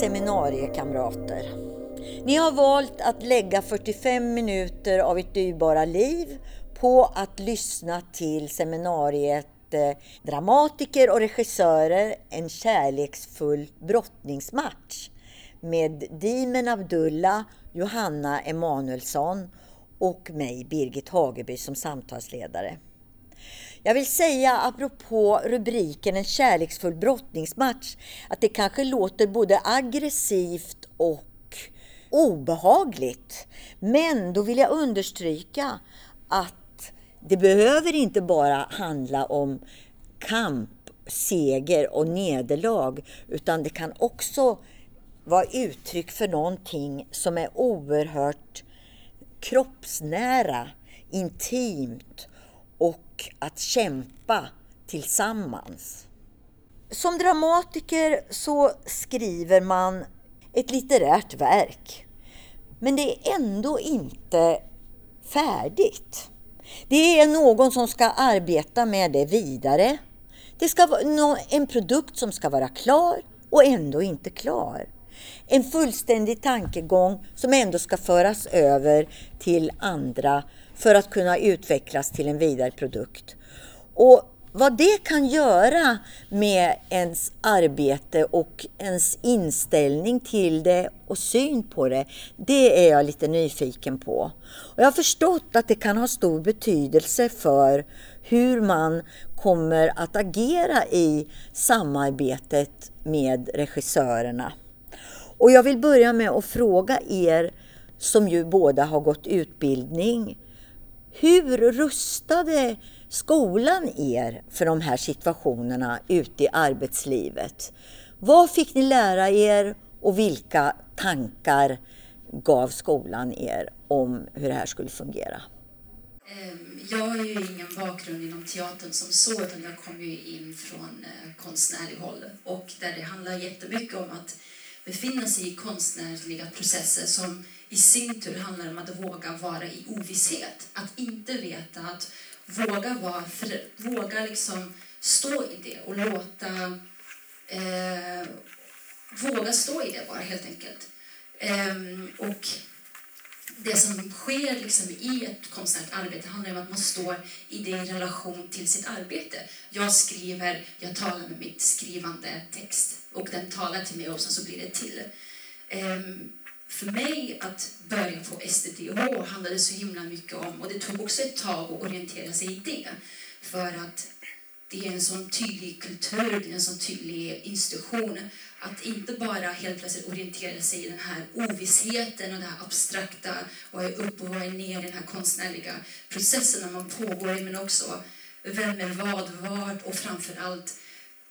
seminariekamrater. Ni har valt att lägga 45 minuter av ert dyrbara liv på att lyssna till seminariet eh, Dramatiker och regissörer, en kärleksfull brottningsmatch med Dimen Abdullah, Johanna Emanuelsson och mig, Birgit Hageby, som samtalsledare. Jag vill säga apropå rubriken En kärleksfull brottningsmatch att det kanske låter både aggressivt och obehagligt. Men då vill jag understryka att det behöver inte bara handla om kamp, seger och nederlag utan det kan också vara uttryck för någonting som är oerhört kroppsnära, intimt och att kämpa tillsammans. Som dramatiker så skriver man ett litterärt verk. Men det är ändå inte färdigt. Det är någon som ska arbeta med det vidare. Det ska vara en produkt som ska vara klar och ändå inte klar. En fullständig tankegång som ändå ska föras över till andra för att kunna utvecklas till en vidare produkt. Och vad det kan göra med ens arbete och ens inställning till det och syn på det, det är jag lite nyfiken på. Och jag har förstått att det kan ha stor betydelse för hur man kommer att agera i samarbetet med regissörerna. Och jag vill börja med att fråga er som ju båda har gått utbildning. Hur rustade skolan er för de här situationerna ute i arbetslivet? Vad fick ni lära er och vilka tankar gav skolan er om hur det här skulle fungera? Ehm, jag har ju ingen bakgrund inom teatern som så, utan jag kom ju in från eh, konstnärlig håll och där det handlar jättemycket om att befinna sig i konstnärliga processer som i sin tur handlar om att våga vara i ovisshet. Att inte veta, att våga, vara, för, våga liksom stå i det och låta... Eh, våga stå i det bara, helt enkelt. Eh, och det som sker liksom i ett konstnärligt arbete handlar om att man står i det i relation till sitt arbete. Jag skriver, jag talar med mitt skrivande text och den talar till mig och sen så blir det till. Um, för mig att börja på STDH handlade så himla mycket om, och det tog också ett tag att orientera sig i det, för att det är en sån tydlig kultur, det är en sån tydlig institution att inte bara helt plötsligt orientera sig i den här ovissheten och det här abstrakta, vad är upp och vad är ner i den här konstnärliga processen när man pågår i, men också vem är vad, vart och framför allt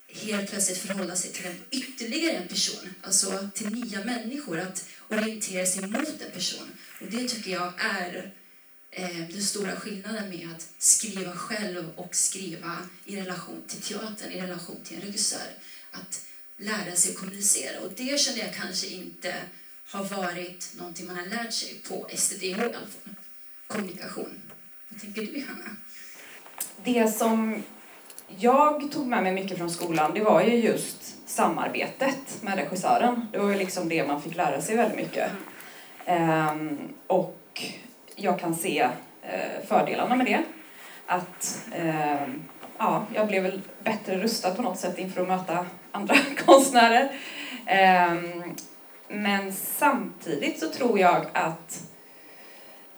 helt plötsligt förhålla sig till en, ytterligare en person, alltså till nya människor, att orientera sig mot en person. Och det tycker jag är eh, den stora skillnaden med att skriva själv och skriva i relation till teatern, i relation till en regissör. Att lära sig kommunicera. Och det känner jag kanske inte har varit någonting man har lärt sig på STDH i alla fall. Kommunikation. Vad tänker du, Hanna? Det som jag tog med mig mycket från skolan, det var ju just samarbetet med regissören. Det var ju liksom det man fick lära sig väldigt mycket. Ehm, och jag kan se eh, fördelarna med det. Att eh, ja, jag blev väl bättre rustad på något sätt inför att möta andra konstnärer. Ehm, men samtidigt så tror jag att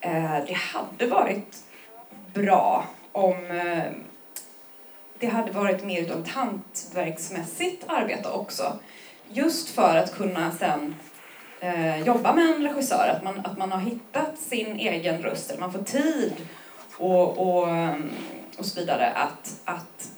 eh, det hade varit bra om eh, det hade varit mer utav ett hantverksmässigt arbete också. Just för att kunna sen eh, jobba med en regissör, att man, att man har hittat sin egen röst, att man får tid och, och, ehm, och så vidare att, att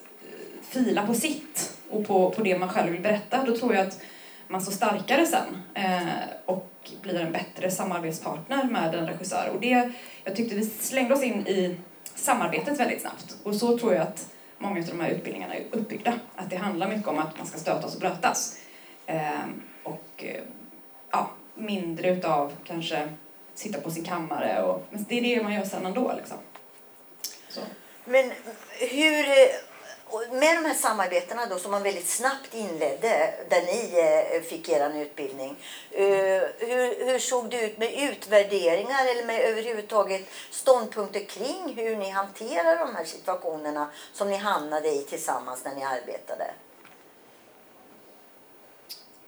fila på sitt och på, på det man själv vill berätta. Då tror jag att man står starkare sen eh, och blir en bättre samarbetspartner med en regissör. Och det, jag tyckte vi slängde oss in i samarbetet väldigt snabbt. Och så tror jag att många av de här utbildningarna är uppbyggda. Att det handlar mycket om att man ska stötas och blötas. Eh, och eh, ja, mindre utav kanske sitta på sin kammare. Och, men det är det man gör sen ändå. Liksom. Så. Men hur, och med de här samarbetena då som man väldigt snabbt inledde där ni eh, fick er utbildning. Eh, hur, hur såg det ut med utvärderingar eller med överhuvudtaget ståndpunkter kring hur ni hanterar de här situationerna som ni hamnade i tillsammans när ni arbetade?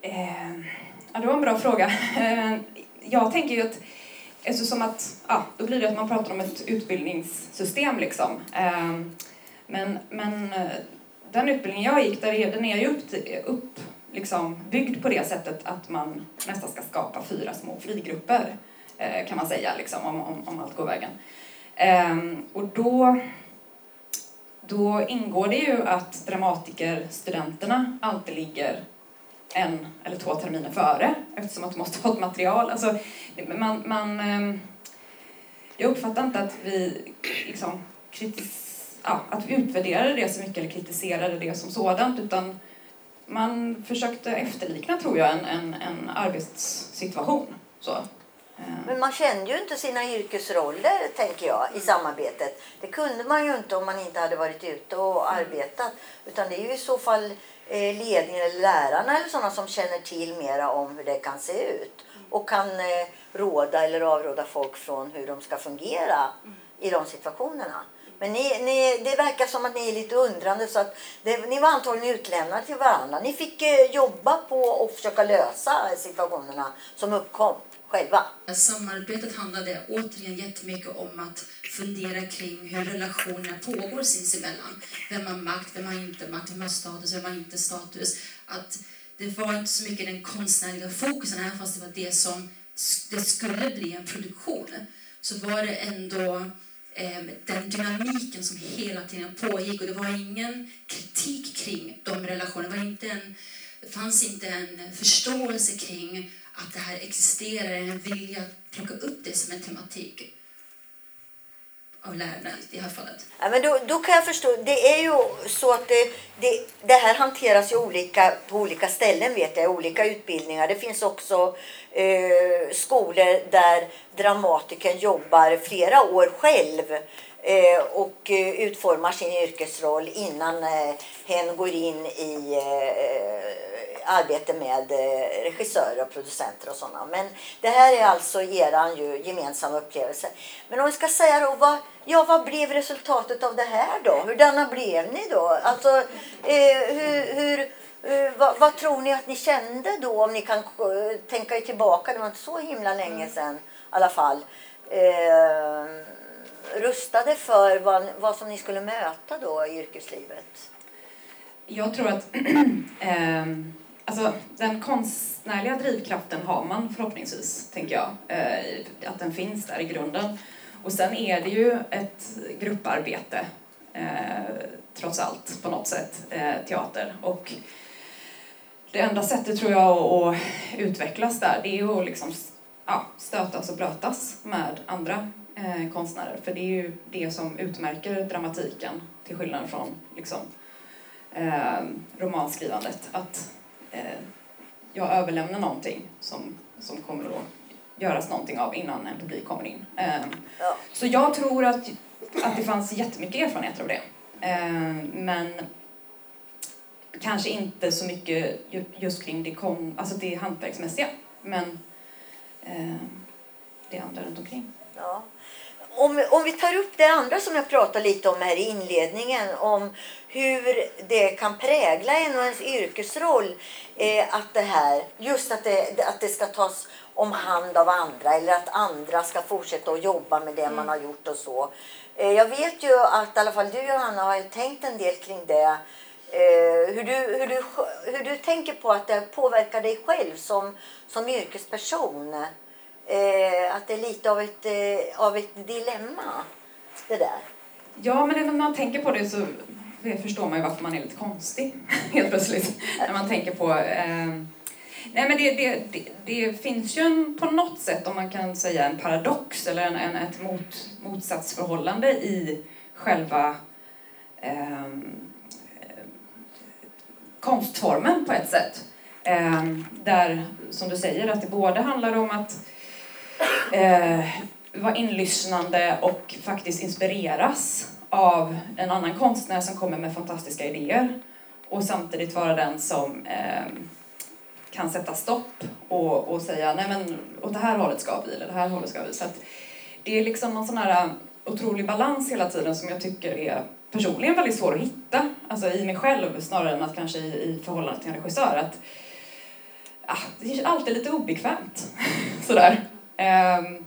Eh, ja, det var en bra fråga. Eh, jag tänker ju att eftersom att, ja, då blir det att man pratar om ett utbildningssystem liksom. Eh, men, men eh, den utbildning jag gick, där är, den är ju upp, upp liksom, byggd på det sättet att man nästan ska skapa fyra små frigrupper, eh, kan man säga, liksom, om, om, om allt går vägen. Ehm, och då, då ingår det ju att dramatikerstudenterna alltid ligger en eller två terminer före eftersom att de måste ha ett material. Alltså, man, man, ehm, jag uppfattar inte att vi liksom kritiserar ja, att vi utvärderade det så mycket eller kritiserade det som sådant utan man försökte efterlikna, tror jag, en, en, en arbetssituation. Så. Ehm. Men man kände ju inte sina yrkesroller, tänker jag, i samarbetet. Det kunde man ju inte om man inte hade varit ute och arbetat. Utan det är ju i så fall Eh, ledningen eller lärarna eller sådana som känner till mera om hur det kan se ut och kan eh, råda eller avråda folk från hur de ska fungera i de situationerna. Men ni, ni, det verkar som att ni är lite undrande så att det, ni var antagligen utlämnade till varandra. Ni fick eh, jobba på att försöka lösa situationerna som uppkom själva. Samarbetet handlade återigen jättemycket om att fundera kring hur relationerna pågår sinsemellan. Vem har makt, vem har inte makt, vem har status, vem har inte status. Att det var inte så mycket den konstnärliga fokusen, även fast det var det som det skulle bli en produktion. Så var det ändå Ehm, den dynamiken som hela tiden pågick och det var ingen kritik kring de relationerna. Det, var inte en, det fanns inte en förståelse kring att det här existerar, en vilja att plocka upp det som en tematik av lärarna i det här fallet. Ja, men då, då kan jag förstå. Det är ju så att det, det, det här hanteras ju olika, på olika ställen vet jag, olika utbildningar. Det finns också eh, skolor där dramatiken jobbar flera år själv eh, och eh, utformar sin yrkesroll innan eh, hen går in i eh, arbete med eh, regissörer och producenter och sådana. Men det här är alltså eran ju gemensamma upplevelse. Men om vi ska säga då, vad, ja, vad blev resultatet av det här då? Hurdana blev ni då? Alltså, eh, hur, hur vad, vad, tror ni att ni kände då? Om ni kan eh, tänka er tillbaka, det var inte så himla länge mm. sedan i alla fall. Eh, rustade för vad, vad som ni skulle möta då i yrkeslivet? Jag tror att ehm, Alltså, den konstnärliga drivkraften har man förhoppningsvis, tänker jag. Eh, att den finns där i grunden. Och sen är det ju ett grupparbete, eh, trots allt, på något sätt, eh, teater. Och det enda sättet, tror jag, att utvecklas där, det är att liksom, ja, stötas och blötas med andra eh, konstnärer. För det är ju det som utmärker dramatiken, till skillnad från liksom, eh, romanskrivandet. Att eh, jag överlämnar någonting som, som kommer att göras någonting av innan en publik kommer in. Eh. Så jag tror att, att det fanns jättemycket erfarenheter av det. Eh, men kanske inte så mycket just kring det, kom, alltså det hantverksmässiga, men eh, det andra runt omkring. Ja om, om vi tar upp det andra som jag pratade lite om här i inledningen om hur det kan prägla en och ens yrkesroll. Eh, att det här, just att det, att det ska tas om hand av andra eller att andra ska fortsätta att jobba med det mm. man har gjort och så. Eh, jag vet ju att i alla fall du Johanna har tänkt en del kring det. Eh, hur, du, hur, du, hur du tänker på att det påverkar dig själv som, som yrkesperson eh, att det är lite av ett, eh, av ett dilemma. Det där. Ja, men när man tänker på det så förstår man ju varför man är lite konstig helt plötsligt. när man tänker på... Eh, nej, men det, det, det, det, finns ju en, på något sätt, om man kan säga en paradox eller en, en ett mot, motsatsförhållande i själva eh, konstformen på ett sätt. Eh, där, som du säger, att det både handlar om att eh, vara inlyssnande och faktiskt inspireras av en annan konstnär som kommer med fantastiska idéer och samtidigt vara den som eh, kan sätta stopp och, och säga nej men åt det här hållet ska vi eller det här hållet ska vi. Så att det är liksom en sån här eh, otrolig balans hela tiden som jag tycker är personligen väldigt svår att hitta. Alltså i mig själv snarare än att kanske i, i förhållande till en regissör. Att, ah, det är alltid lite obekvämt. Sådär. Um,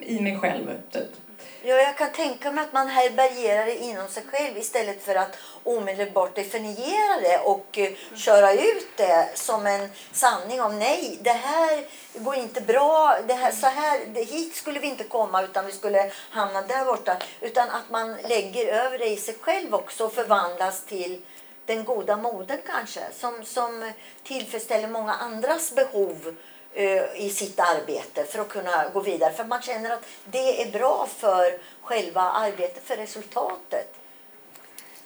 I mig själv, typ. Ja, jag kan tänka mig att man härbärgerar det inom sig själv istället för att omedelbart definiera det och eh, köra ut det som en sanning om nej, det här går inte bra, det här, så här, det, hit skulle vi inte komma utan vi skulle hamna där borta. Utan att man lägger över det i sig själv också och förvandlas till den goda moden kanske som, som tillfredsställer många andras behov Eh, i sitt arbete för att kunna gå vidare. För man känner att det är bra för själva arbetet, för resultatet.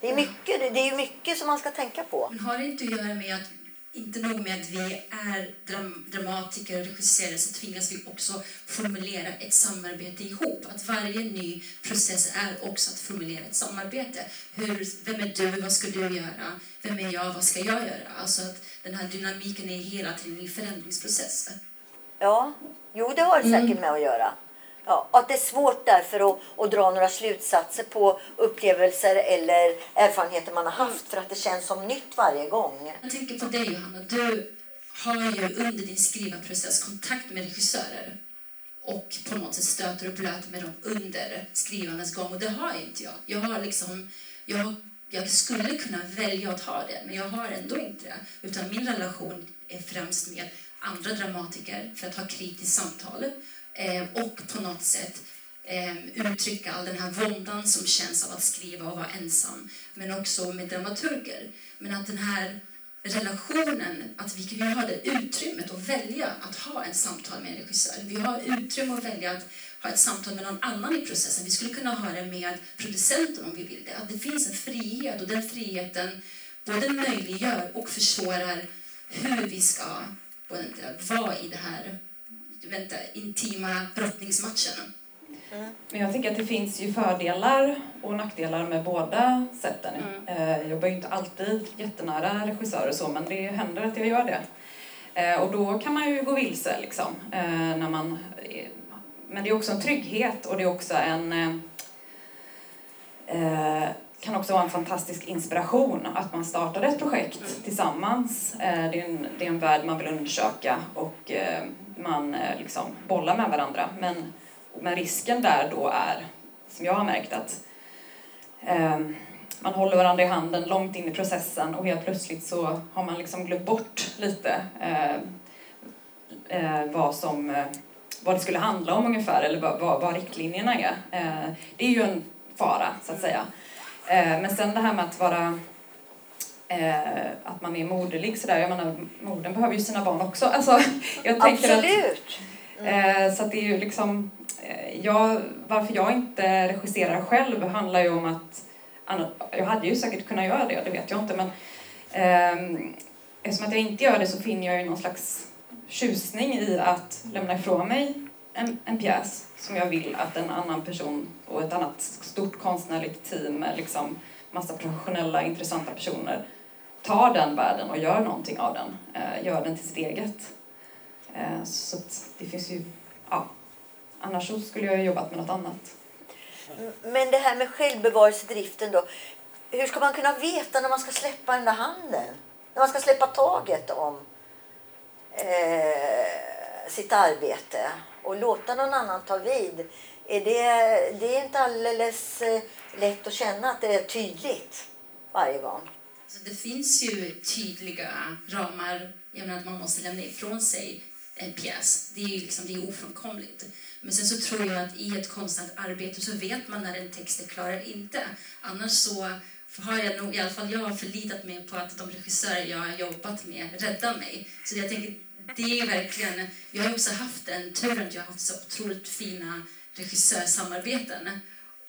Det är mycket, det är mycket som man ska tänka på. Men har det inte att göra med att inte nog med att vi är dram dramatiker och regissörer så tvingas vi också formulera ett samarbete ihop. Att varje ny process är också att formulera ett samarbete. Hur, vem är du? Vad ska du göra? Vem är jag? Vad ska jag göra? Alltså att den här dynamiken är hela tiden i förändringsprocess. Ja, jo det har det säkert mm. med att göra. Ja, att det är svårt därför att, att dra några slutsatser på upplevelser eller erfarenheter man har haft mm. för att det känns som nytt varje gång. Jag tänker på dig Johanna. Du har ju under din skrivarprocess kontakt med regissörer och på något sätt stöter och blöter med dem under skrivandets gång. Och det har inte jag. Jag har liksom, jag, jag skulle kunna välja att ha det, men jag har ändå inte det. Utan min relation är främst med andra dramatiker för att ha kritiskt samtal eh, och på något sätt eh, uttrycka all den här våndan som känns av att skriva och vara ensam, men också med dramaturger. Men att den här relationen, att vi kan ha det utrymmet att välja att ha ett samtal med en regissör. Vi har utrymme att välja att ha ett samtal med någon annan i processen. Vi skulle kunna ha det med producenten om vi vill det. Att det finns en frihet och den friheten både möjliggör och försvårar hur vi ska vara i det här vänta, intima brottningsmatchen. Mm. Men jag tänker att det finns ju fördelar och nackdelar med båda sätten. Mm. Eh, jag jobbar ju inte alltid jättenära regissörer så, men det händer att jag gör det. Eh, och då kan man ju gå vilse liksom. Eh, när man, men det är också en trygghet och det är också en kan också vara en fantastisk inspiration att man startar ett projekt tillsammans. Det är en, det är en värld man vill undersöka och man liksom bollar med varandra. Men men risken där då är, som jag har märkt, att eh, man håller varandra i handen långt in i processen och helt plötsligt så har man liksom glömt bort lite eh, eh, vad, som, eh, vad det skulle handla om ungefär eller vad, vad, vad riktlinjerna är. Eh, det är ju en fara, så att säga. Eh, men sen det här med att vara att man är moderlig sådär. Jag menar, modern behöver ju sina barn också. Alltså, jag tänker Absolut! Att, mm. så att det är ju liksom Eh, jag, varför jag inte regisserar själv handlar ju om att jag hade ju säkert kunnat göra det, det vet jag inte, men eh, eftersom att jag inte gör det så finner jag ju någon slags tjusning i att lämna ifrån mig en, en pjäs som jag vill att en annan person och ett annat stort konstnärligt team med liksom massa professionella, intressanta personer tar den världen och gör någonting av den, eh, gör den till sitt eget. Eh, så det finns ju, ja, Annars så skulle jag ha jobbat med något annat. Men det här med självbevarelsedriften då. Hur ska man kunna veta när man ska släppa den där handen? När man ska släppa taget om eh, sitt arbete och låta någon annan ta vid. Är det, det är inte alldeles eh, lätt att känna att det är tydligt varje gång. Så det finns ju tydliga ramar. Jag menar att man måste lämna ifrån sig en pjäs. Det är, liksom, det är ofrånkomligt. Men sen så tror jag att i ett konstnärligt arbete så vet man när en text är klar eller inte. Annars så har jag nog, i alla fall jag har förlitat mig på att de regissörer jag har jobbat med räddar mig. Så jag tänker, det är verkligen, jag har också haft den turen att jag har haft så otroligt fina regissörsamarbeten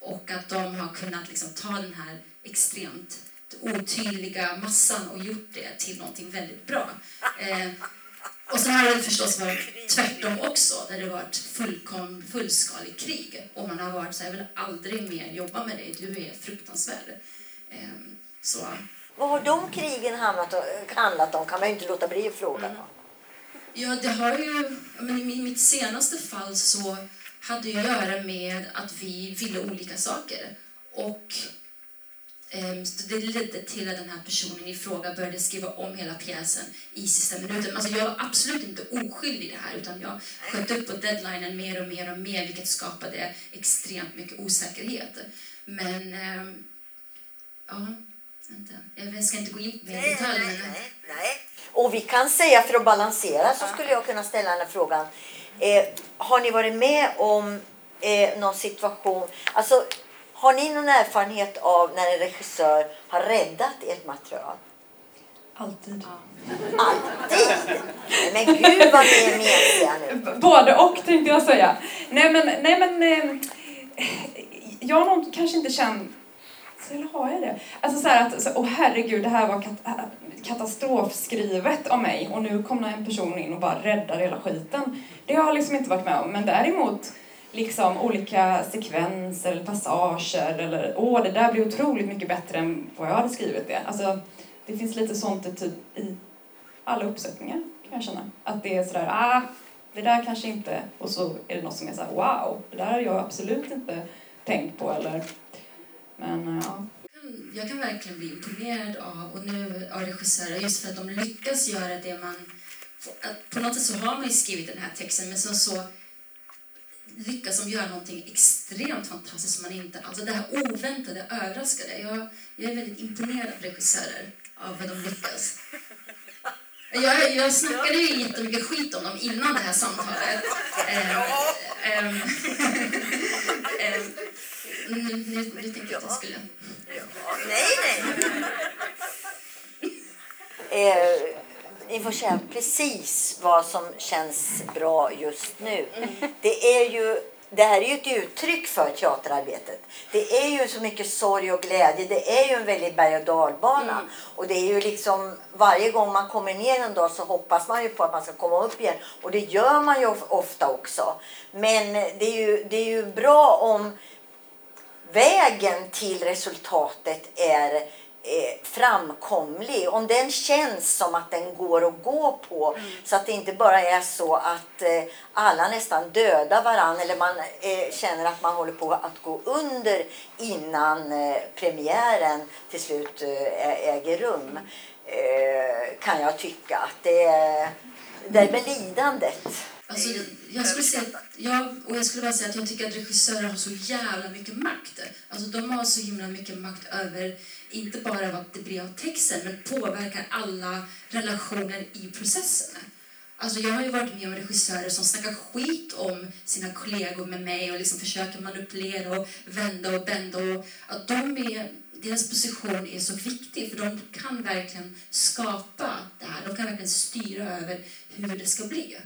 och att de har kunnat liksom ta den här extremt otydliga massan och gjort det till någonting väldigt bra. Eh, Och sen har det förstås varit tvärtom också, där det varit fullkom, fullskalig krig. Och man har varit så här, jag vill aldrig mer jobba med dig, du är fruktansvärd. Ehm, så. Vad har de krigen handlat om? Kan man ju inte låta bli att fråga. Mm. Ja, det har ju... Men I mitt senaste fall så hade det att göra med att vi ville olika saker. Och Ehm, det ledde till att den här personen i fråga började skriva om hela pjäsen i sista minuten. Alltså jag var absolut inte oskyldig i det här utan jag sköt upp på deadlinen mer och mer och mer vilket skapade extremt mycket osäkerhet. Men, ähm, ja, vänta. Jag ska inte gå in på mer detaljer. Nej, nej, nej. Och vi kan säga för att balansera så skulle jag kunna ställa den här frågan. Eh, har ni varit med om eh, någon situation, alltså har ni någon erfarenhet av när en regissör har räddat ert material? Alltid. Alltid? Men gud vad ni är mesiga nu. Både och tänkte jag säga. Nej men, nej men eh, jag har nog kanske inte känt eller har jag det? Alltså så att, så, åh herregud, det här var kat katastrofskrivet av mig och nu kommer en person in och bara räddar hela skiten. Det har jag liksom inte varit med om. Men däremot liksom olika sekvenser eller passager eller åh, det där blir otroligt mycket bättre än vad jag hade skrivit det. Alltså, det finns lite sånt i, typ, i alla uppsättningar kan jag känna. Att det är sådär, ah, det där kanske inte, och så är det något som är såhär, wow, det där har jag absolut inte tänkt på eller, men eh, ja. Jag kan verkligen bli imponerad av, och nu av regissörer, just för att de lyckas göra det man... På något sätt så har man skrivit den här texten, men så, så lyckas de göra någonting extremt fantastiskt som man inte... Alltså det här oväntade, överraskade. Jag, jag är väldigt imponerad av regissörer, av vad de lyckas. Jag, jag snackade ju jättemycket skit om dem innan det här samtalet. Ähm, ähm, ähm, nu, nu, nu tänkte jag att jag skulle... Nej, nej. Eh, ni får säga precis vad som känns bra just nu. Mm. Det är ju det här är ju ett uttryck för teaterarbetet. Det är ju så mycket sorg och glädje. Det är ju en väldigt berg och dalbana. Mm. Och det är ju liksom varje gång man kommer ner en dag så hoppas man ju på att man ska komma upp igen. Och det gör man ju ofta också. Men det är ju, det är ju bra om vägen till resultatet är eh, framkomlig, om den känns som att den går att gå på mm. så att det inte bara är så att eh, alla nästan dödar varann eller man eh, känner att man håller på att gå under innan eh, premiären till slut äger rum kan jag tycka att det är, det är med lidandet. Alltså, jag skulle säga jag, och jag skulle bara säga att jag tycker att regissörer har så jävla mycket makt. Alltså, de har så himla mycket makt över inte bara vad det blir av texten, men påverkar alla relationer i processen. Alltså jag har ju varit med om regissörer som snackar skit om sina kollegor med mig och liksom försöker manipulera och vända och bända. Och att de är, deras position är så viktig för de kan verkligen skapa det här. De kan verkligen styra över hur det ska bli.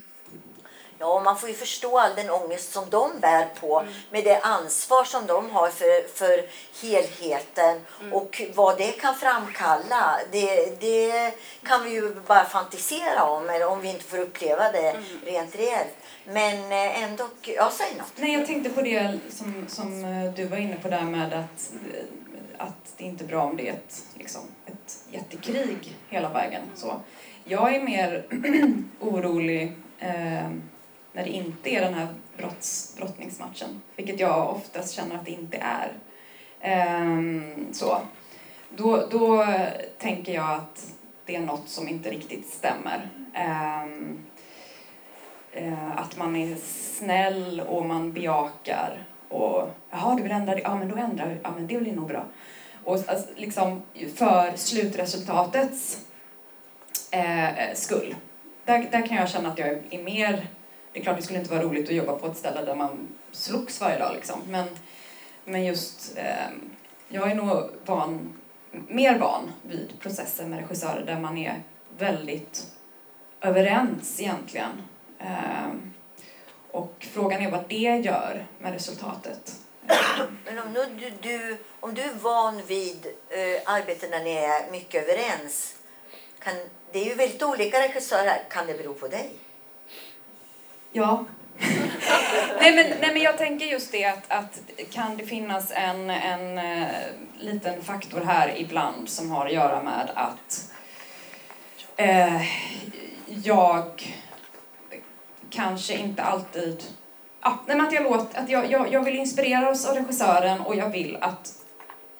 Ja, man får ju förstå all den ångest som de bär på mm. med det ansvar som de har för, för helheten mm. och vad det kan framkalla. Det, det kan vi ju bara fantisera om eller om vi inte får uppleva det mm. rent reellt. Men eh, ändå, ja säg något. Nej, jag tänkte på det som, som eh, du var inne på där med att, att det inte är bra om det är ett, liksom, ett jättekrig hela vägen. Så. Jag är mer orolig eh, när det inte är den här brotts, brottningsmatchen, vilket jag oftast känner att det inte är. Ehm, så. Då, då tänker jag att det är något som inte riktigt stämmer. Ehm, eh, att man är snäll och man bejakar och jaha, du vill ändra det? Ja, men då ändrar vi. Ja, men det blir nog bra. Och alltså, liksom för slutresultatets eh, eh, skull. Där, där kan jag känna att jag är mer det är klart det skulle inte vara roligt att jobba på ett ställe där man slogs varje dag liksom. Men, men just, eh, jag är nog van, mer van vid processer med regissörer där man är väldigt överens egentligen. Eh, och frågan är vad det gör med resultatet. Men om du, du, om du är van vid eh, arbeten där ni är mycket överens Kan, det är ju väldigt olika regissörer. Kan det bero på dig? Ja. nej, men, nej men jag tänker just det att, att kan det finnas en, en uh, liten faktor här ibland som har att göra med att uh, jag kanske inte alltid... Ja, nej, men att jag, låt, att jag, jag, jag vill inspireras av regissören och jag vill att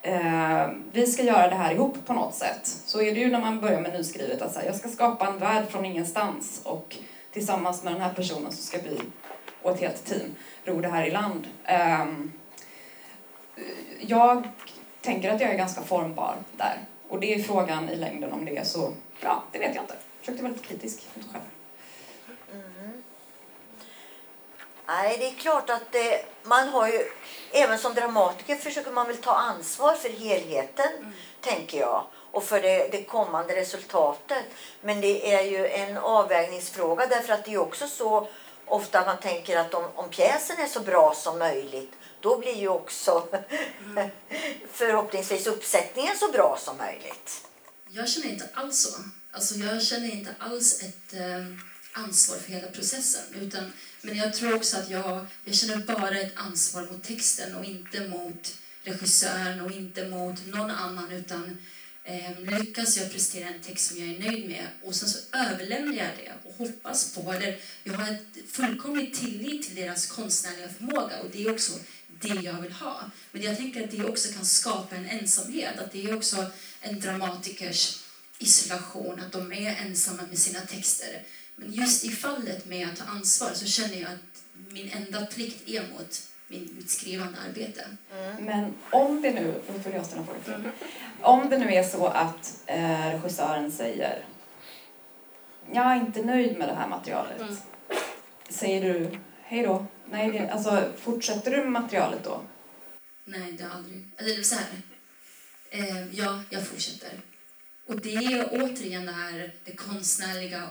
uh, vi ska göra det här ihop på något sätt. Så är det ju när man börjar med nyskrivet att alltså, jag ska skapa en värld från ingenstans och tillsammans med den här personen så ska vi och ett helt team ro det här i land. Um, jag tänker att jag är ganska formbar där. Och det är frågan i längden om det är så, ja, det vet jag inte. Jag försökte vara lite kritisk mot själv. Mm. Nej, det är klart att det, man har ju, även som dramatiker försöker man väl ta ansvar för helheten, mm. tänker jag och för det, det, kommande resultatet. Men det är ju en avvägningsfråga därför att det är också så ofta man tänker att om, om pjäsen är så bra som möjligt då blir ju också mm. förhoppningsvis uppsättningen så bra som möjligt. Jag känner inte alls så. Alltså jag känner inte alls ett eh, ansvar för hela processen. Utan, men jag tror också att jag, jag känner bara ett ansvar mot texten och inte mot regissören och inte mot någon annan. utan eh, lyckas jag prestera en text som jag är nöjd med och sen så överlämnar jag det och hoppas på, eller jag har ett fullkomlig tillit till deras konstnärliga förmåga och det är också det jag vill ha. Men jag tänker att det också kan skapa en ensamhet, att det är också en dramatikers isolation, att de är ensamma med sina texter. Men just i fallet med att ta ansvar så känner jag att min enda plikt är mot min, mitt skrivande arbete. Mm. Men om det nu, då får jag ställa frågan mm. Om det nu är så att eh, regissören säger jag är inte nöjd med det här materialet. Mm. Säger du hej då? Nej, det, alltså, fortsätter du med materialet då? Nej, det har aldrig... Alltså, så här. Eh, ja, jag fortsätter. Och det är återigen det här det konstnärliga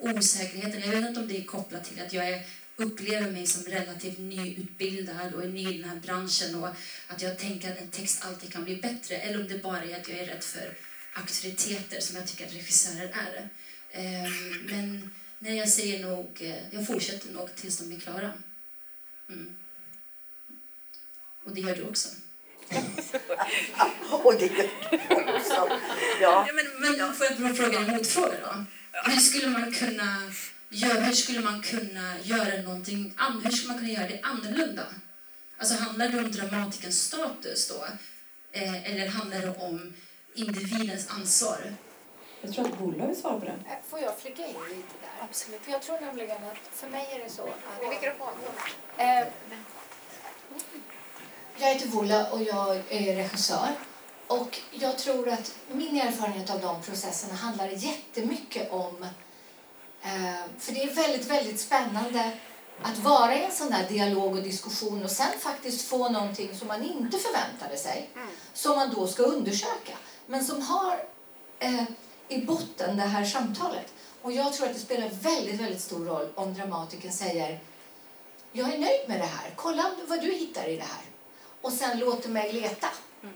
osäkerheten. Jag vet inte om det är kopplat till att jag är upplever mig som relativt nyutbildad och är ny i den här branschen och att jag tänker att en text alltid kan bli bättre eller om det bara är att jag är rädd för auktoriteter som jag tycker att regissörer är. Ehm, men nej, jag säger nog, eh, jag fortsätter nog tills de är klara. Mm. Och det gör du också. och det gör du också. Ja. ja men, men får jag fråga en motfråga då? Hur skulle man kunna gör, hur skulle man kunna göra någonting hur skulle man kunna göra det annorlunda? Alltså handlar det om dramatikens status då? Eh, eller handlar det om individens ansvar? Jag tror att Bolla vill svara på det. Eh, får jag flika in lite där? Absolut. För jag tror nämligen att för mig är det så att... Mikrofon. Eh, jag heter Vola och jag är regissör. Och jag tror att min erfarenhet av de processerna handlar jättemycket om för det är väldigt, väldigt spännande att vara i en sån där dialog och diskussion och sen faktiskt få någonting som man inte förväntade sig, mm. som man då ska undersöka, men som har eh, i botten det här samtalet. Och jag tror att det spelar väldigt, väldigt stor roll om dramatiken säger jag är nöjd med det här, kolla vad du hittar i det här. Och sen låter mig leta. Mm.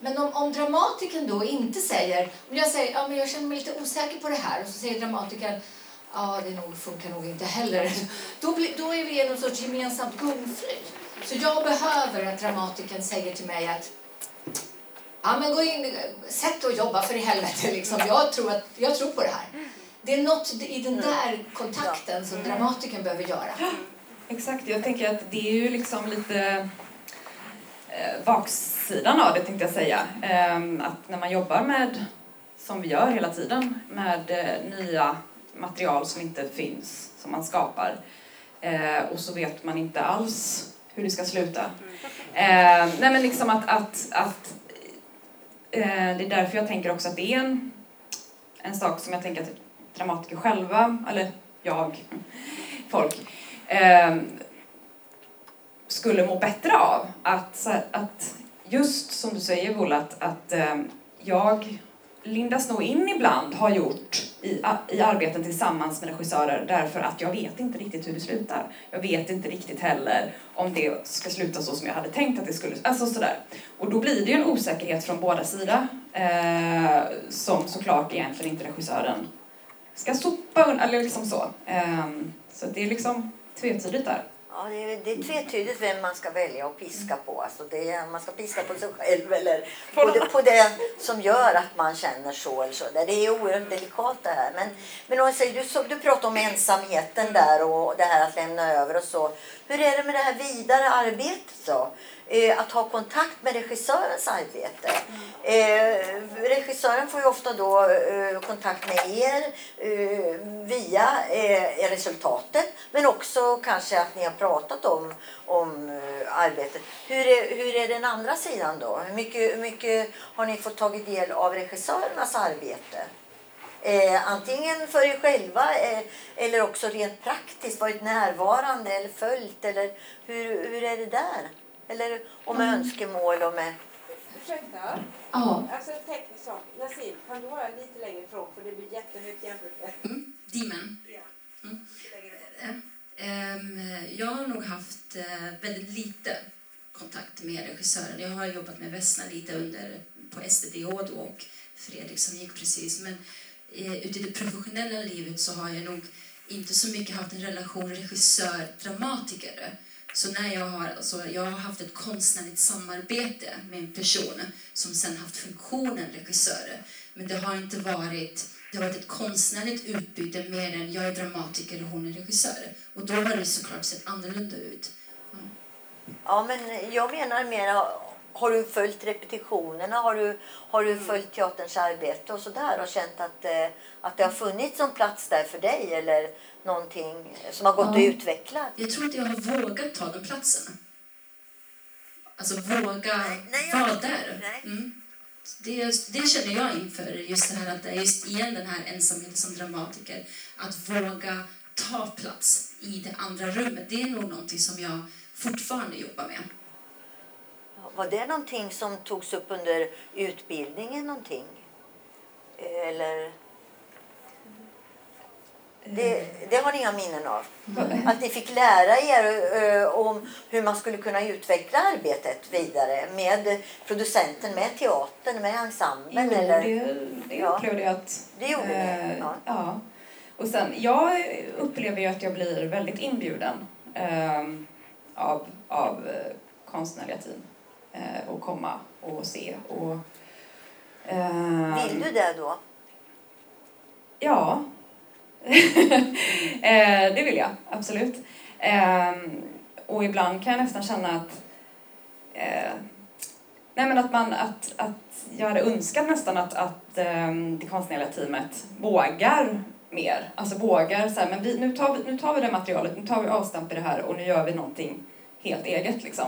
Men om, om dramatiken då inte säger, om jag säger ja, men jag känner mig lite osäker på det här och så säger dramatikern ja, det nog, funkar nog inte heller. Då, blir, då är vi i någon sorts gemensamt gungfly. Så jag behöver att dramatiken säger till mig att ja, men gå in, sätt och jobba för i helvete. Liksom. Jag, tror att, jag tror på det här. Det är något i den där kontakten som dramatiken behöver göra. Exakt, jag tänker att det är ju liksom lite eh, baksidan av det tänkte jag säga. Eh, att när man jobbar med, som vi gör hela tiden, med eh, nya material som inte finns, som man skapar. Eh, och så vet man inte alls hur det ska sluta. Eh, nej men liksom att, att, att eh, det är därför jag tänker också att det är en, en sak som jag tänker att dramatiker själva, eller jag, folk, eh, skulle må bättre av. Att, att just som du säger Bola, att, att eh, jag Linda Snow in ibland, har gjort i, i arbeten tillsammans med regissörer därför att jag vet inte riktigt hur det slutar. Jag vet inte riktigt heller om det ska sluta så som jag hade tänkt att det skulle. Alltså sådär. Och då blir det ju en osäkerhet från båda sidor. Eh, som såklart egentligen inte regissören ska sopa undan, eller liksom så. Eh, så det är liksom tvetydigt där. Ja, det, är, det är tvetydigt vem man ska välja att piska på. Alltså det är, man ska piska på sig själv eller på det, på det som gör att man känner så eller så. Det är oerhört delikat det här. Men, men om säger, du, så, du pratar om ensamheten där och det här att lämna över och så. Hur är det med det här vidare arbetet då? Eh, att ha kontakt med regissörens arbete. Eh, regissören får ju ofta då eh, kontakt med er eh, via eh, resultatet men också kanske att ni har pratat om, om eh, arbetet. Hur är, hur är den andra sidan då? Hur mycket, hur mycket har ni fått tagit del av regissörernas arbete? Eh, antingen för er själva eh, eller också rent praktiskt varit närvarande eller följt eller hur, hur är det där? Eller om mm. önskemål och med... Ursäkta? Ja. Alltså en teknisk sak. Nassim, kan du vara lite längre ifrån för det blir jättehögt jämfört med... Mm. Dimen. Mm. Um, jag har nog haft uh, väldigt lite kontakt med regissören. Jag har jobbat med Vesna lite under, på SDDH då och Fredrik som gick precis. Men uh, ute i det professionella livet så har jag nog inte så mycket haft en relation regissör-dramatiker. Så när jag har, alltså jag har haft ett konstnärligt samarbete med en person som sen haft funktionen regissör. Men det har inte varit, det har varit ett konstnärligt utbyte mer än jag är dramatiker och hon är regissör. Och då har det såklart sett annorlunda ut. Ja, ja men jag menar mer har du följt repetitionerna? Har du, har du följt teaterns arbete och sådär och känt att, eh, att det har funnits en plats där för dig? Eller någonting som har gått ja. att utveckla? Jag tror att jag har vågat ta den platsen. Alltså våga nej, nej, vara där. Mm. Det, det känner jag inför just det här att det är just igen den här ensamheten som dramatiker. Att våga ta plats i det andra rummet. Det är nog någonting som jag fortfarande jobbar med. Var det någonting som togs upp under utbildningen någonting? Eller? Det, det, har ni inga minnen av? Mm. Att ni fick lära er uh, om hur man skulle kunna utveckla arbetet vidare med producenten, med teatern, med ensemblen? Jo, eller? det, det ja. upplevde jag att... Det gjorde det? Ja. ja. Och sen, jag upplever ju att jag blir väldigt inbjuden uh, av, av konstnärliga team eh, och komma och se. Och, eh, Vill du det då? Ja, eh, det vill jag absolut. Eh, och ibland kan jag nästan känna att eh, Nej men att, man, att, att jag hade önskat nästan att, att um, det konstnärliga teamet vågar mer. Alltså vågar så här, men vi, nu, tar vi, nu tar vi det materialet, nu tar vi avstamp i det här och nu gör vi någonting helt eget liksom.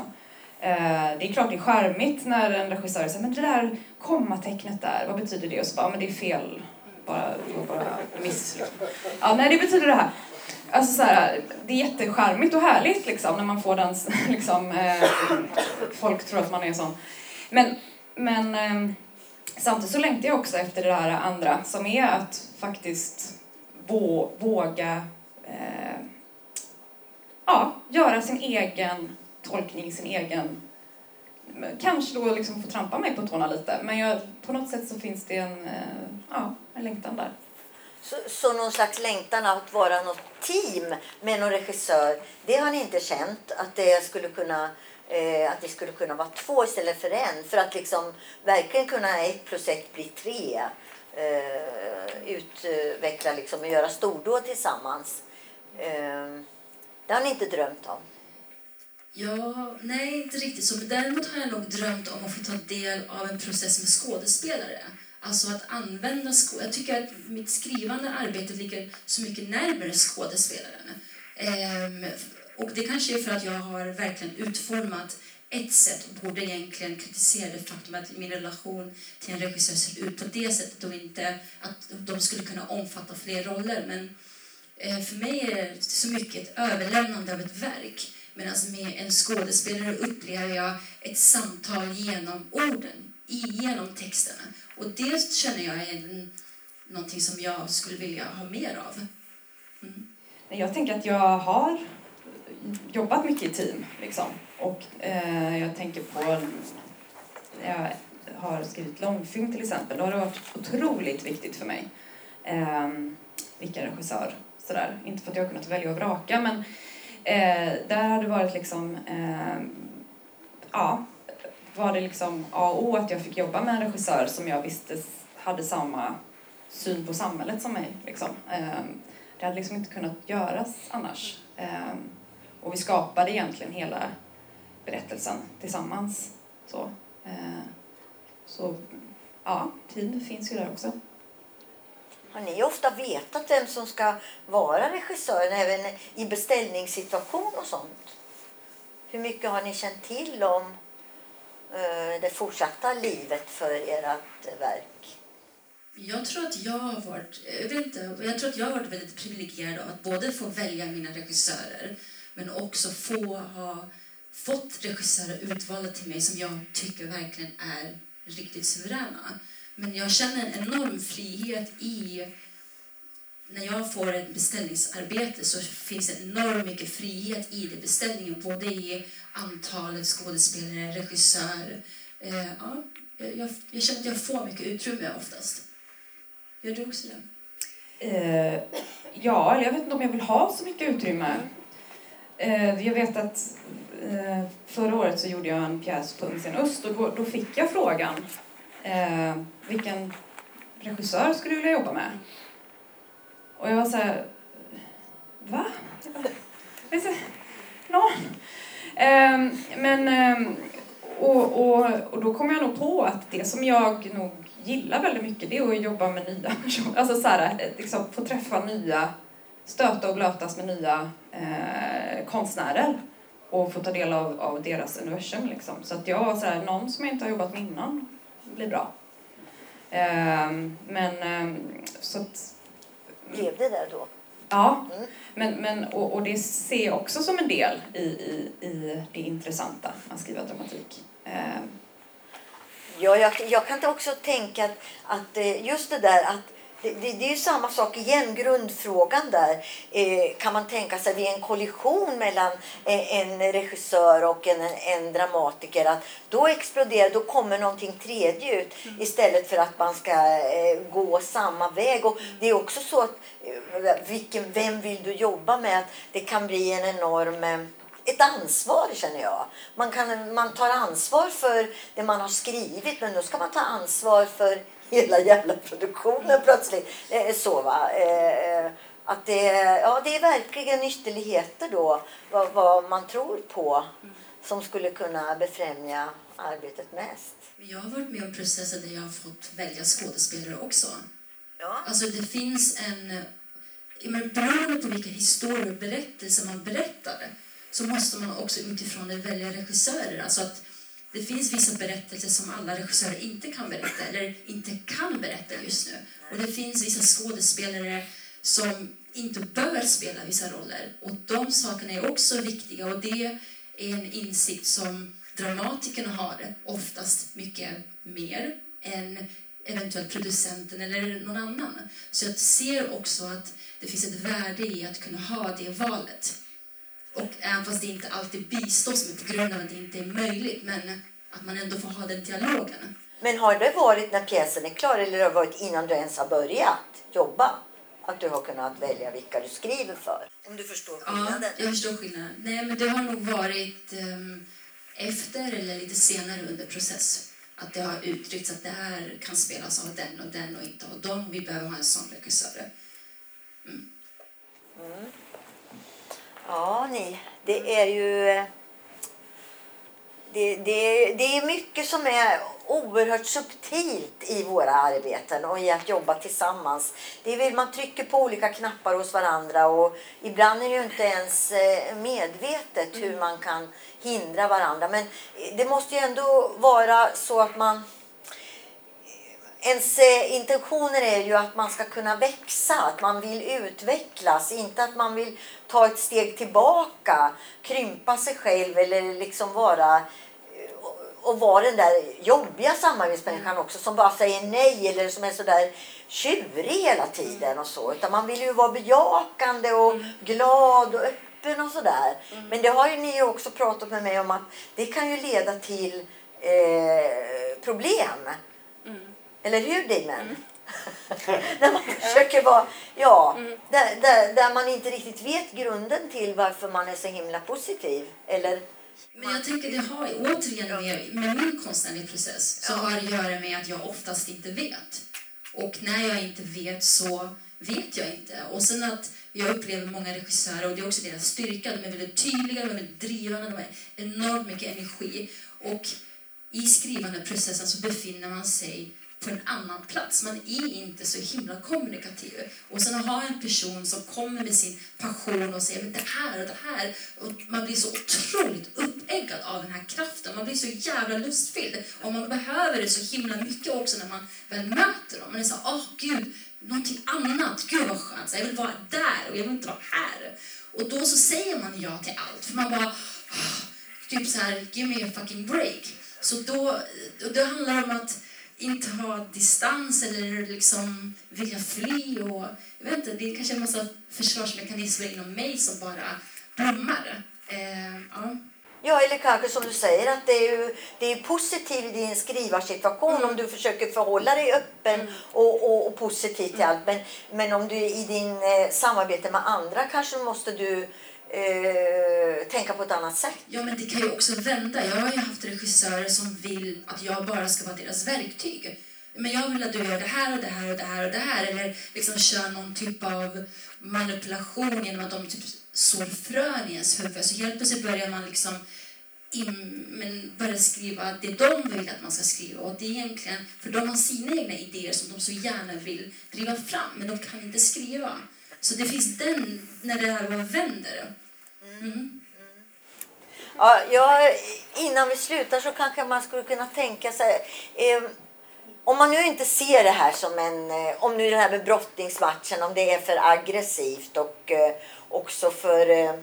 Eh, det är klart det är charmigt när en regissör säger men det där kommatecknet där, vad betyder det? Och så bara, men det är fel, bara, bara miss. Ja, nej det betyder det här. Alltså så här, det är jättecharmigt och härligt liksom när man får den, liksom, eh, folk tror att man är sån. Men, men eh, samtidigt så längtar jag också efter det här andra som är att faktiskt vå, våga eh, ja, göra sin egen tolkning, sin egen... Kanske då liksom få trampa mig på tårna lite, men jag, på något sätt så finns det en, eh, ja, en längtan där. Så, så någon slags längtan att vara något team med någon regissör, det har ni inte känt? Att det skulle kunna eh, att det skulle kunna vara två istället för en för att liksom verkligen kunna ett plus ett bli tre. Eh, utveckla liksom och göra stordåd tillsammans. Eh, det har ni inte drömt om? Ja, nej, inte riktigt så. Men däremot har jag nog drömt om att få ta del av en process med skådespelare. Alltså att använda skådespelare. Jag tycker att mitt skrivande arbete ligger så mycket närmare skådespelaren. Ehm, och det kanske är för att jag har verkligen utformat ett sätt och borde egentligen kritisera det faktum att min relation till en regissör ser ut på det sättet och inte att de skulle kunna omfatta fler roller. Men eh, för mig är det så mycket ett överlämnande av ett verk Medan med en skådespelare upplever jag ett samtal genom orden, genom texterna. Och det känner jag är en, någonting som jag skulle vilja ha mer av. Mm. Jag tänker att jag har jobbat mycket i team. Liksom. Och eh, jag tänker på... Jag har skrivit långfilm till exempel, då har det varit otroligt viktigt för mig. Eh, vilken regissör, sådär. Inte för att jag har kunnat välja och vraka, men eh, där har det varit liksom, eh, ja, var det liksom A och O att jag fick jobba med en regissör som jag visste hade samma syn på samhället som mig. Liksom. Eh, det hade liksom inte kunnat göras annars. Eh, och vi skapade egentligen hela berättelsen tillsammans. Så, eh, så ja, tid finns ju där också. Har ni ofta vetat vem som ska vara regissören även i beställningssituation och sånt? Hur mycket har ni känt till om eh, det fortsatta livet för ert verk? Jag tror att jag har varit, jag vet inte, jag tror att jag har varit väldigt privilegierad av att både få välja mina regissörer men också få ha fått regissörer utvalda till mig som jag tycker verkligen är riktigt suveräna. Men jag känner en enorm frihet i när jag får ett beställningsarbete så finns det enormt mycket frihet i det beställningen, både i antalet skådespelare, regissör. Eh, ja, jag, jag känner att jag får mycket utrymme oftast. Gör du också det? Eh, ja, eller jag vet inte om jag vill ha så mycket utrymme. Eh, jag vet att eh, förra året så gjorde jag en pjäs på Ungscen Öst och då, då, fick jag frågan eh, vilken regissör skulle du vilja jobba med? Och jag var så här, va? Någon? Eh, men, eh, och, och, och då kom jag nog på att det som jag nog gillar väldigt mycket det är att jobba med nya personer. Alltså så här, liksom få träffa nya, stöta och blötas med nya eh, konstnärer och få ta del av, av deras universum. Liksom. Så att jag var så här, någon som jag inte har jobbat med innan blir bra. Eh, men eh, så att... Blev det där då? Ja, mm. men, men, och, och det ser jag också som en del i, i, i det intressanta att skriva dramatik. Eh, Ja, jag, jag kan också tänka att, att eh, just det där att det, det, det, är ju samma sak igen, grundfrågan där. Eh, kan man tänka sig vid en kollision mellan eh, en regissör och en, en dramatiker att då exploderar, då kommer någonting tredje ut mm. istället för att man ska eh, gå samma väg. Och det är också så att eh, vilken, vem vill du jobba med? Det kan bli en enorm eh, ett ansvar känner jag. Man, kan, man tar ansvar för det man har skrivit men då ska man ta ansvar för hela jävla produktionen plötsligt. Eh, så va. Eh, att det, ja, det är verkligen ytterligheter då vad, vad man tror på som skulle kunna befrämja arbetet mest. Jag har varit med om processer där jag har fått välja skådespelare också. Ja. Alltså det finns en... Men beroende på vilka historier och berättelser man berättar så måste man också utifrån det välja regissörer. Alltså att det finns vissa berättelser som alla regissörer inte kan berätta eller inte kan berätta just nu. Och det finns vissa skådespelare som inte bör spela vissa roller. Och de sakerna är också viktiga och det är en insikt som dramatikerna har oftast mycket mer än eventuellt producenten eller någon annan. Så jag ser också att det finns ett värde i att kunna ha det valet. Och även fast det inte alltid bistås med på grund av att det inte är möjligt, men att man ändå får ha den dialogen. Men har det varit när pjäsen är klar eller har det varit innan du ens har börjat jobba? Att du har kunnat välja vilka du skriver för? Om du förstår skillnaden? Ja, jag förstår skillnaden. Nej, men det har nog varit um, efter eller lite senare under process. Att det har uttryckts att det här kan spelas av den och den och inte av dem. Vi behöver ha en sån regissör. Mm. Mm. Ja, ni. Det är ju... Det, det, det är mycket som är oerhört subtilt i våra arbeten och i att jobba tillsammans. Det är, man trycker på olika knappar hos varandra och ibland är det ju inte ens eh, medvetet hur man kan hindra varandra. Men det måste ju ändå vara så att man ens eh, intentioner är ju att man ska kunna växa, att man vill utvecklas, inte att man vill ta ett steg tillbaka, krympa sig själv eller liksom vara eh, och vara den där jobbiga samarbetsmänniskan också som bara säger nej eller som är sådär tjurig hela tiden och så. Utan man vill ju vara bejakande och mm. glad och öppen och sådär. Mm. Men det har ju ni också pratat med mig om att det kan ju leda till eh, problem. Mm. Eller hur Dimen? när man försöker vara, ja, Mm. där, där, där man inte riktigt vet grunden till varför man är så himla positiv. Eller, Men jag tänker det har återigen med, med min konstnärliga process så har det att göra med att jag oftast inte vet. Och när jag inte vet så vet jag inte. Och sen att jag upplever många regissörer, och det är också deras styrka, de är väldigt tydliga, de är väldigt drivande, de har enormt mycket energi. Och i skrivande processen så befinner man sig på en annan plats. Man är inte så himla kommunikativ. Och sen att ha en person som kommer med sin passion och säger men det här och det här. Och man blir så otroligt uppeggad av den här kraften. Man blir så jävla lustfylld. Och man behöver det så himla mycket också när man väl möter dem. Man är så åh gud, någonting annat. Gud vad skönt. Så jag vill vara där och jag vill inte vara här. Och då så säger man ja till allt. För man bara, "Ah, typ så här, give me a fucking break. Så då, och det handlar om att inte ha distans eller liksom vilja fly. Och, jag vet inte, det är kanske en massa försvarsmekanismer inom mig som bara blommar. Eh, ja. ja, eller kanske som du säger att det är, ju, det är positivt i din skrivarsituation om du försöker förhålla dig öppen och, och, och positiv till allt. Men, men om du i din eh, samarbete med andra kanske måste du eh, tänka på ett annat sätt. ja, men det kan ju också vända. Jag har ju haft regissörer som vill att jag bara ska vara deras verktyg. Men jag vill att du gör det här och det här och det här och det här. Eller liksom kör någon typ av manipulation genom att de typ sår frön i ens huvud. Så helt plötsligt börjar man liksom in, men börja skriva det de vill att man ska skriva. Och det är egentligen, för de har sina egna idéer som de så gärna vill driva fram, men de kan inte skriva. Så det finns den, när det här bara vänder. Mm. Ja, ja, innan vi slutar så kanske man skulle kunna tänka sig... Eh, om man nu inte ser det här som en... Eh, om nu det här med brottningsmatchen, om det är för aggressivt och eh, också för eh,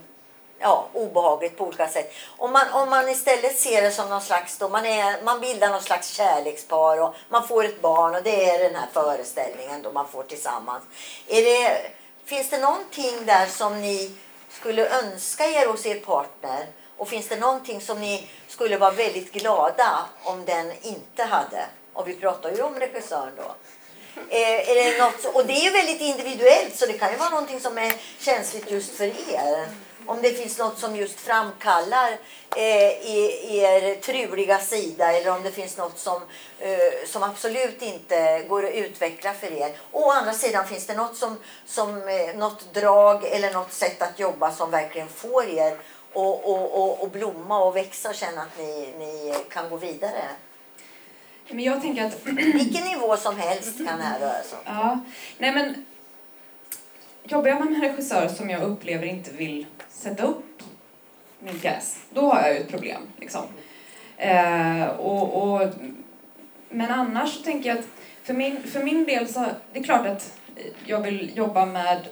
ja, obehagligt på olika sätt. Om man, om man istället ser det som någon slags... Då man, är, man bildar någon slags kärlekspar och man får ett barn och det är den här föreställningen då man får tillsammans. Är det, finns det någonting där som ni skulle önska er hos er partner? Och finns det någonting som ni skulle vara väldigt glada om den inte hade? Och vi pratar ju om regissören då. Eh, är det något, så- och det är ju väldigt individuellt så det kan ju vara någonting som är känsligt just för er. Om det finns något som just framkallar eh, er truliga sida eller om det finns något som, eh, som absolut inte går att utveckla för er. Å andra sidan finns det något, som, som, eh, något drag eller något sätt att jobba som verkligen får er att och, och, och blomma och växa och känna att ni, ni kan gå vidare. Men jag tänker att Vilken nivå som helst kan det här röra sig om. Ja, nej men jobbar jag med en regissör som jag upplever inte vill sätta upp min pjäs, då har jag ju ett problem. Liksom. Eh, och, och, men annars så tänker jag att för min, för min del så, det är klart att jag vill jobba med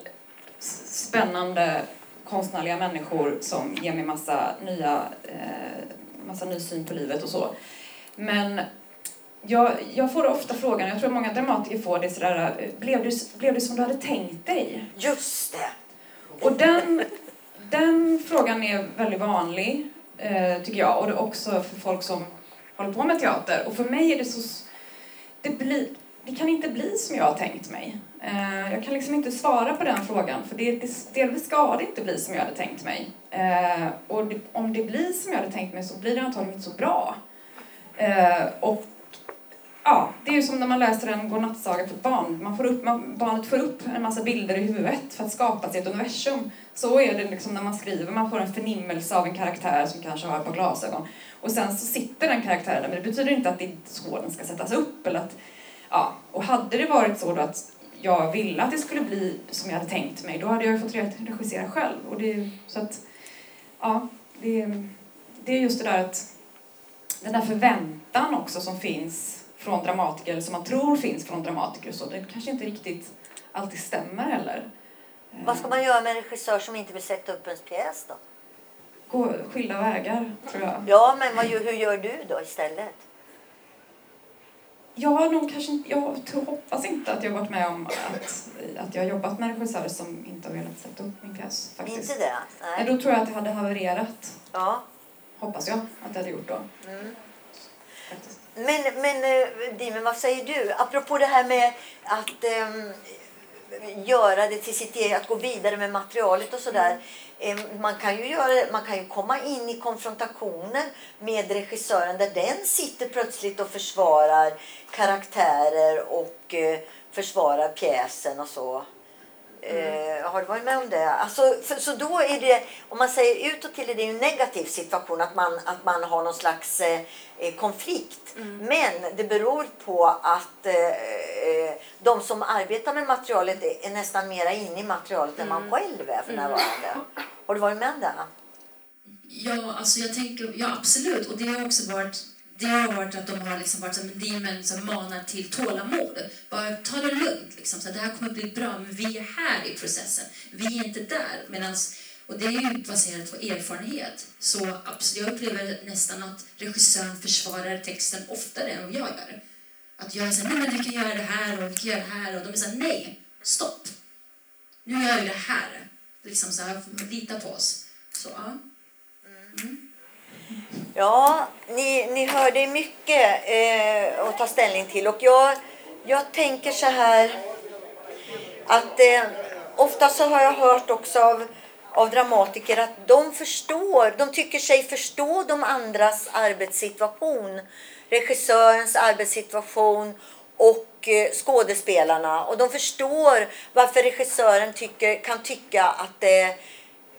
spännande konstnärliga människor som ger mig massa nya, eh, massa ny syn på livet och så. Men jag, jag får ofta frågan, jag tror många dramatiker får det sådär, blev det, blev det som du hade tänkt dig? Just det. Och den, den frågan är väldigt vanlig, eh, tycker jag, och det är också för folk som håller på med teater. Och för mig är det så... Det, blir, det kan inte bli som jag har tänkt mig. Eh, jag kan liksom inte svara på den frågan, för det, det, delvis ska det inte bli som jag hade tänkt mig. Eh, och det, om det blir som jag hade tänkt mig så blir det antagligen inte så bra. Eh, och Ja, det är ju som när man läser en godnattsaga för ett barn. Man får upp, man, barnet får upp en massa bilder i huvudet för att skapa sig ett universum. Så är det liksom när man skriver. Man får en förnimmelse av en karaktär som kanske har ett par glasögon. Och sen så sitter den karaktären där, men det betyder inte att det är så den ska sättas upp. Eller att, ja. Och hade det varit så då att jag ville att det skulle bli som jag hade tänkt mig, då hade jag ju fått regissera själv. Och det, så att, ja, det, det är just det där att den där förväntan också som finns från dramatiker, eller som man tror finns från dramatiker så, det kanske inte riktigt alltid stämmer heller. Eh, Vad ska man göra med en regissör som inte vill sätta upp en pjäs då? Gå skilda vägar, tror jag. Ja, men vad, hur gör du då istället? Jag har nog kanske jag hoppas inte att jag har varit med om att, att jag har jobbat med regissörer som inte har velat sätta upp min pjäs. Faktiskt. Inte det? Nej. då tror jag att det hade havererat. Ja. Hoppas jag att det hade gjort då. Mm. faktiskt. Men, men eh, Dimen, vad säger du? Apropå det här med att ehm, göra det till sitt eget, att gå vidare med materialet och sådär. Eh, Man kan, ju göra, man kan ju komma in i konfrontationen med regissören där den sitter plötsligt och försvarar karaktärer och eh, försvarar pjäsen och så. Eh, har du varit med om det? Alltså, för, så då är det, om man säger utåt till är det ju en negativ situation att man, att man har någon slags eh, konflikt. Men det beror på att eh, eh, de som arbetar med materialet är, är nästan mera inne i materialet än man själv är för närvarande. Har du varit med om det? Ja, alltså jag tänker, ja absolut. Och det har också varit, det har varit att de har liksom varit som demon som manar till tålamod. Bara ta det lugnt, liksom. så det här kommer bli bra, men vi är här i processen. Vi är inte där. Medans, och det är ju baserat på erfarenhet. Så absolut, jag upplever nästan att regissören försvarar texten oftare än vad jag gör. Att jag säger, nej men vi kan göra det här och vi kan göra det här. Och de är såhär, nej, stopp. Nu gör vi det här. Liksom så här, lita på oss. Så, ja. Ja, ni, ni hörde mycket eh, att ta ställning till. Och jag, jag tänker så här att eh, ofta så har jag hört också av, av dramatiker att de förstår, de tycker sig förstå de andras arbetssituation. Regissörens arbetssituation och eh, skådespelarna. Och de förstår varför regissören tycker, kan tycka att det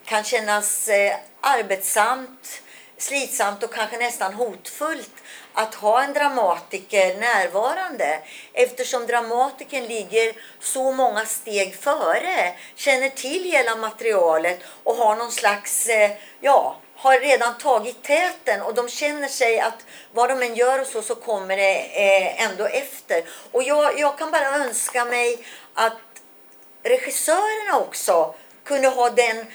kan kännas eh, arbetsamt, slitsamt och kanske nästan hotfullt att ha en dramatiker närvarande eftersom dramatikern ligger så många steg före, känner till hela materialet och har någon slags, eh, ja, har redan tagit täten och de känner sig att vad de än gör och så, så kommer det eh, ändå efter. Och jag, jag kan bara önska mig att regissörerna också kunde ha den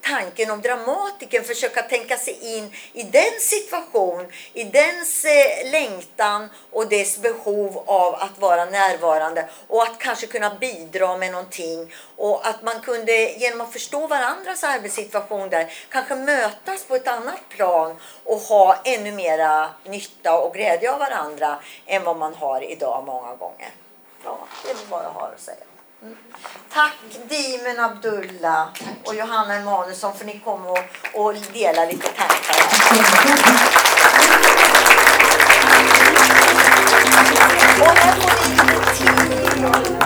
tanken om dramatiken, försöka tänka sig in i den situation, i dens eh, längtan och dess behov av att vara närvarande och att kanske kunna bidra med någonting och att man kunde genom att förstå varandras arbetssituation där kanske mötas på ett annat plan och ha ännu mera nytta och glädje av varandra än vad man har idag många gånger. Ja, det är väl jag har att säga. Tack Dimen Abdullah och Johanna Emanuelsson för ni kom och, och delade lite tankar. Och här får ni lite tid.